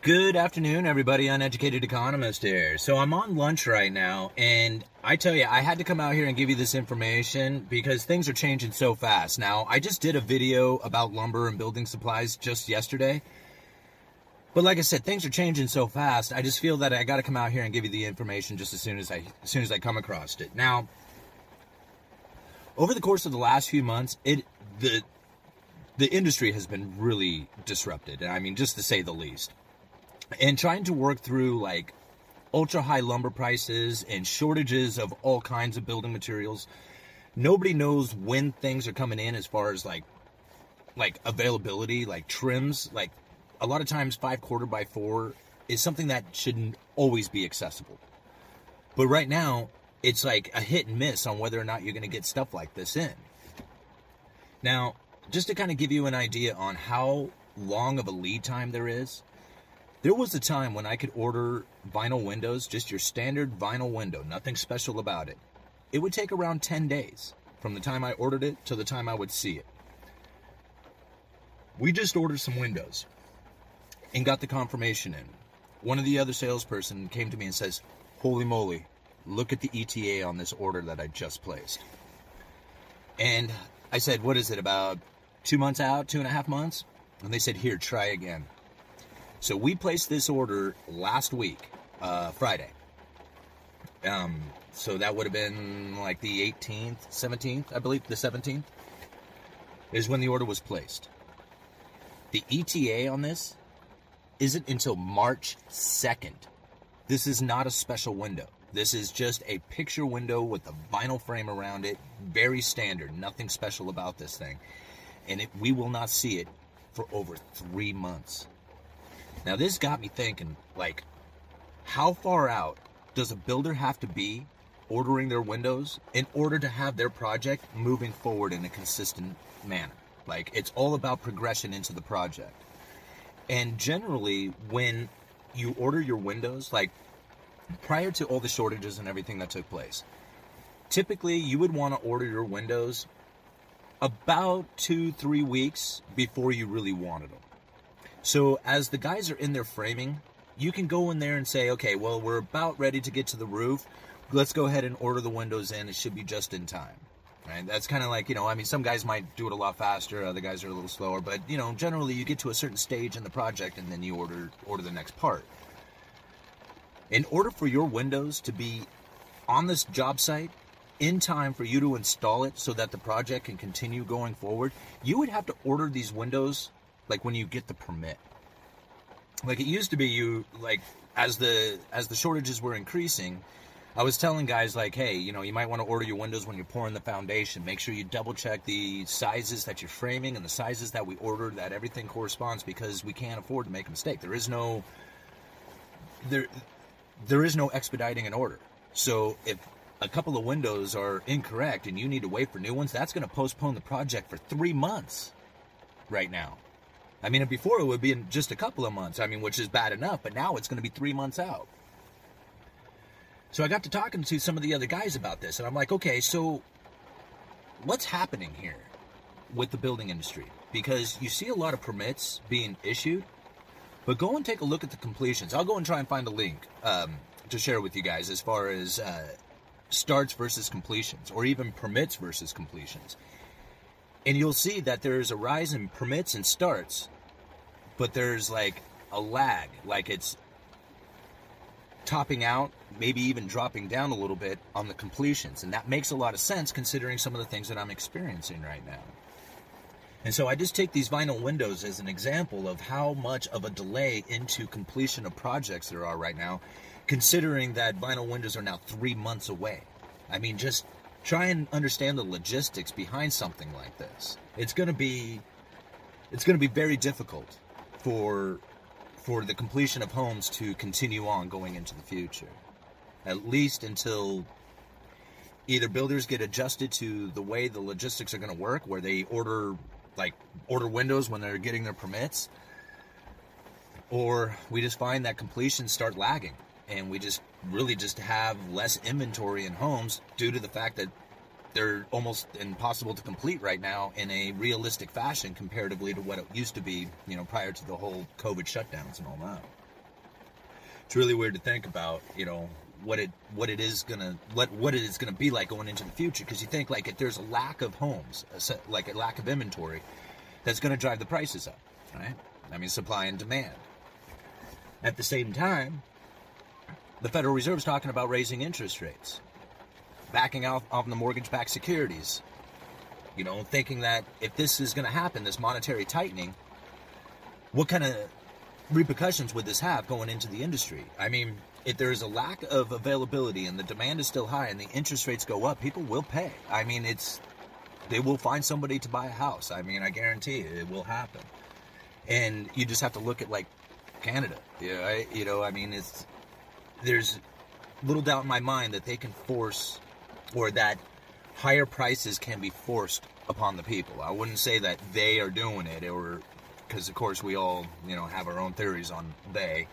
Good afternoon, everybody. Uneducated economist here. So I'm on lunch right now, and I tell you, I had to come out here and give you this information because things are changing so fast. Now, I just did a video about lumber and building supplies just yesterday. But like I said, things are changing so fast. I just feel that I got to come out here and give you the information just as soon as I as soon as I come across it. Now, over the course of the last few months, it the the industry has been really disrupted. I mean, just to say the least and trying to work through like ultra high lumber prices and shortages of all kinds of building materials. Nobody knows when things are coming in as far as like like availability, like trims, like a lot of times 5 quarter by 4 is something that shouldn't always be accessible. But right now, it's like a hit and miss on whether or not you're going to get stuff like this in. Now, just to kind of give you an idea on how long of a lead time there is, there was a time when I could order vinyl windows, just your standard vinyl window, nothing special about it. It would take around 10 days from the time I ordered it to the time I would see it. We just ordered some windows and got the confirmation in. One of the other salesperson came to me and says, Holy moly, look at the ETA on this order that I just placed. And I said, What is it, about two months out, two and a half months? And they said, Here, try again. So we placed this order last week, uh, Friday. Um, so that would have been like the 18th, 17th, I believe, the 17th is when the order was placed. The ETA on this isn't until March 2nd. This is not a special window. This is just a picture window with a vinyl frame around it. Very standard. Nothing special about this thing. And it, we will not see it for over three months. Now, this got me thinking like, how far out does a builder have to be ordering their windows in order to have their project moving forward in a consistent manner? Like, it's all about progression into the project. And generally, when you order your windows, like prior to all the shortages and everything that took place, typically you would want to order your windows about two, three weeks before you really wanted them. So as the guys are in their framing, you can go in there and say, okay, well, we're about ready to get to the roof. Let's go ahead and order the windows in. It should be just in time. Right? That's kind of like, you know, I mean, some guys might do it a lot faster, other guys are a little slower, but, you know, generally you get to a certain stage in the project and then you order order the next part. In order for your windows to be on this job site in time for you to install it so that the project can continue going forward, you would have to order these windows like when you get the permit. Like it used to be you like as the as the shortages were increasing, I was telling guys like, hey, you know, you might want to order your windows when you're pouring the foundation. Make sure you double check the sizes that you're framing and the sizes that we ordered that everything corresponds because we can't afford to make a mistake. There is no there there is no expediting an order. So if a couple of windows are incorrect and you need to wait for new ones, that's going to postpone the project for 3 months right now. I mean, before it would be in just a couple of months. I mean, which is bad enough, but now it's going to be three months out. So I got to talking to some of the other guys about this, and I'm like, okay, so what's happening here with the building industry? Because you see a lot of permits being issued, but go and take a look at the completions. I'll go and try and find a link um, to share with you guys as far as uh, starts versus completions, or even permits versus completions. And you'll see that there's a rise in permits and starts, but there's like a lag, like it's topping out, maybe even dropping down a little bit on the completions. And that makes a lot of sense considering some of the things that I'm experiencing right now. And so I just take these vinyl windows as an example of how much of a delay into completion of projects there are right now, considering that vinyl windows are now three months away. I mean, just try and understand the logistics behind something like this. It's going to be it's going to be very difficult for for the completion of homes to continue on going into the future. At least until either builders get adjusted to the way the logistics are going to work, where they order like order windows when they're getting their permits, or we just find that completions start lagging and we just really just have less inventory in homes due to the fact that they're almost impossible to complete right now in a realistic fashion comparatively to what it used to be, you know, prior to the whole COVID shutdowns and all that. It's really weird to think about, you know, what it what it is gonna what what it is gonna be like going into the future because you think like if there's a lack of homes, like a lack of inventory, that's gonna drive the prices up, right? I mean, supply and demand. At the same time, the Federal Reserve is talking about raising interest rates, backing off on the mortgage-backed securities. You know, thinking that if this is going to happen, this monetary tightening, what kind of repercussions would this have going into the industry? I mean, if there is a lack of availability and the demand is still high and the interest rates go up, people will pay. I mean, it's they will find somebody to buy a house. I mean, I guarantee you, it will happen. And you just have to look at like Canada. Yeah, I, you know, I mean, it's there's little doubt in my mind that they can force or that higher prices can be forced upon the people. I wouldn't say that they are doing it or because of course we all, you know, have our own theories on they.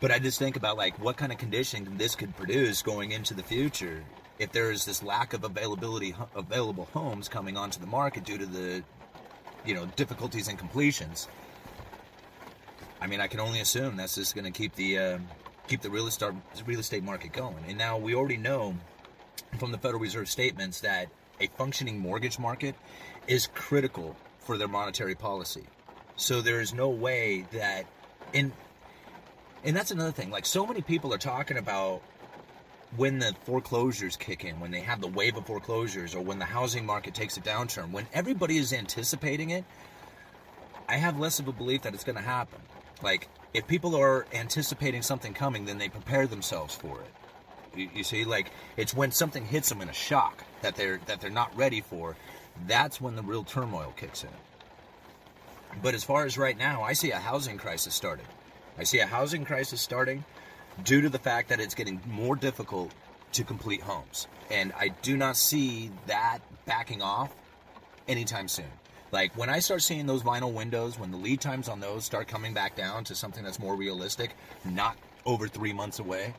But I just think about like what kind of condition this could produce going into the future if there is this lack of availability available homes coming onto the market due to the you know difficulties in completions. I mean, I can only assume that's just going to keep the uh, keep the real estate real estate market going. And now we already know from the Federal Reserve statements that a functioning mortgage market is critical for their monetary policy. So there is no way that in and that's another thing. Like so many people are talking about when the foreclosures kick in, when they have the wave of foreclosures, or when the housing market takes a downturn, when everybody is anticipating it, I have less of a belief that it's going to happen. Like if people are anticipating something coming, then they prepare themselves for it. You, you, see, like it's when something hits them in a shock that they're that they're not ready for. That's when the real turmoil kicks in. But as far as right now, I see a housing crisis starting. I see a housing crisis starting due to the fact that it's getting more difficult to complete homes, and I do not see that backing off anytime soon. Like when I start seeing those vinyl windows, when the lead times on those start coming back down to something that's more realistic, not over three months away,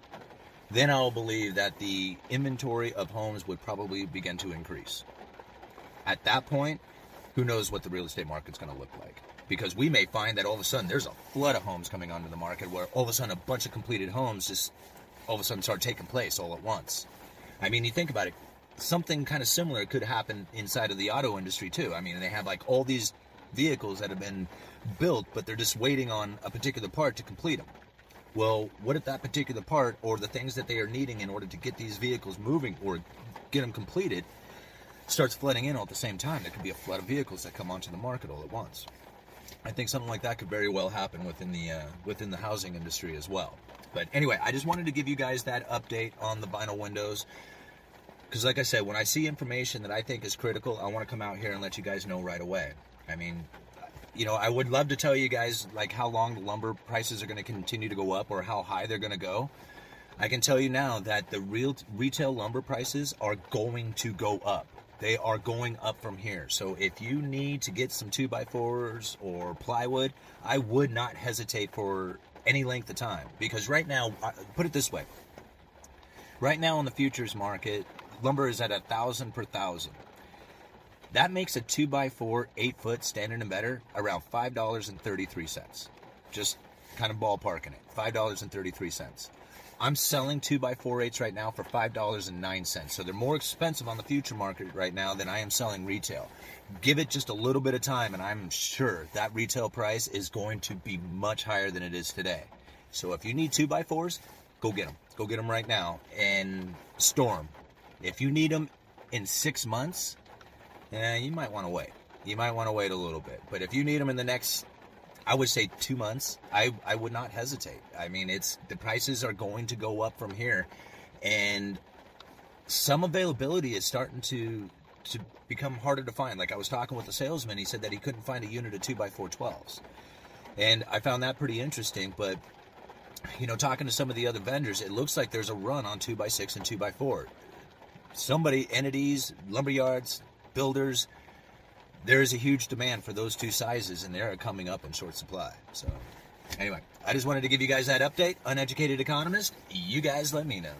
then I'll believe that the inventory of homes would probably begin to increase. At that point, who knows what the real estate market's going to look like? Because we may find that all of a sudden there's a flood of homes coming onto the market where all of a sudden a bunch of completed homes just all of a sudden start taking place all at once. I mean, you think about it something kind of similar could happen inside of the auto industry too. I mean, they have like all these vehicles that have been built, but they're just waiting on a particular part to complete them. Well, what if that particular part or the things that they are needing in order to get these vehicles moving or get them completed starts flooding in all at the same time? There could be a flood of vehicles that come onto the market all at once. I think something like that could very well happen within the uh, within the housing industry as well. But anyway, I just wanted to give you guys that update on the vinyl windows. Because, like I said, when I see information that I think is critical, I want to come out here and let you guys know right away. I mean, you know, I would love to tell you guys like how long the lumber prices are going to continue to go up or how high they're going to go. I can tell you now that the real retail lumber prices are going to go up. They are going up from here. So if you need to get some 2x4s or plywood, I would not hesitate for any length of time because right now, put it this way. Right now in the futures market, lumber is at a thousand per thousand. That makes a 2x4 8 foot standard and better around $5.33. Just kind of ballparking it. $5.33. I'm selling 2x4 eights right now for $5.09. So they're more expensive on the future market right now than I am selling retail. Give it just a little bit of time, and I'm sure that retail price is going to be much higher than it is today. So if you need 2x4s, go get them. Go get them right now and store them. If you need them in six months, eh, you might want to wait. You might want to wait a little bit. But if you need them in the next, I would say two months, I, I would not hesitate. I mean, it's the prices are going to go up from here, and some availability is starting to to become harder to find. Like I was talking with a salesman, he said that he couldn't find a unit of two by four twelves. And I found that pretty interesting. But, you know, talking to some of the other vendors, it looks like there's a run on 2x6 and 2x4. Somebody, entities, lumberyards, builders, there is a huge demand for those two sizes, and they're coming up in short supply. So, anyway, I just wanted to give you guys that update. Uneducated economist, you guys let me know.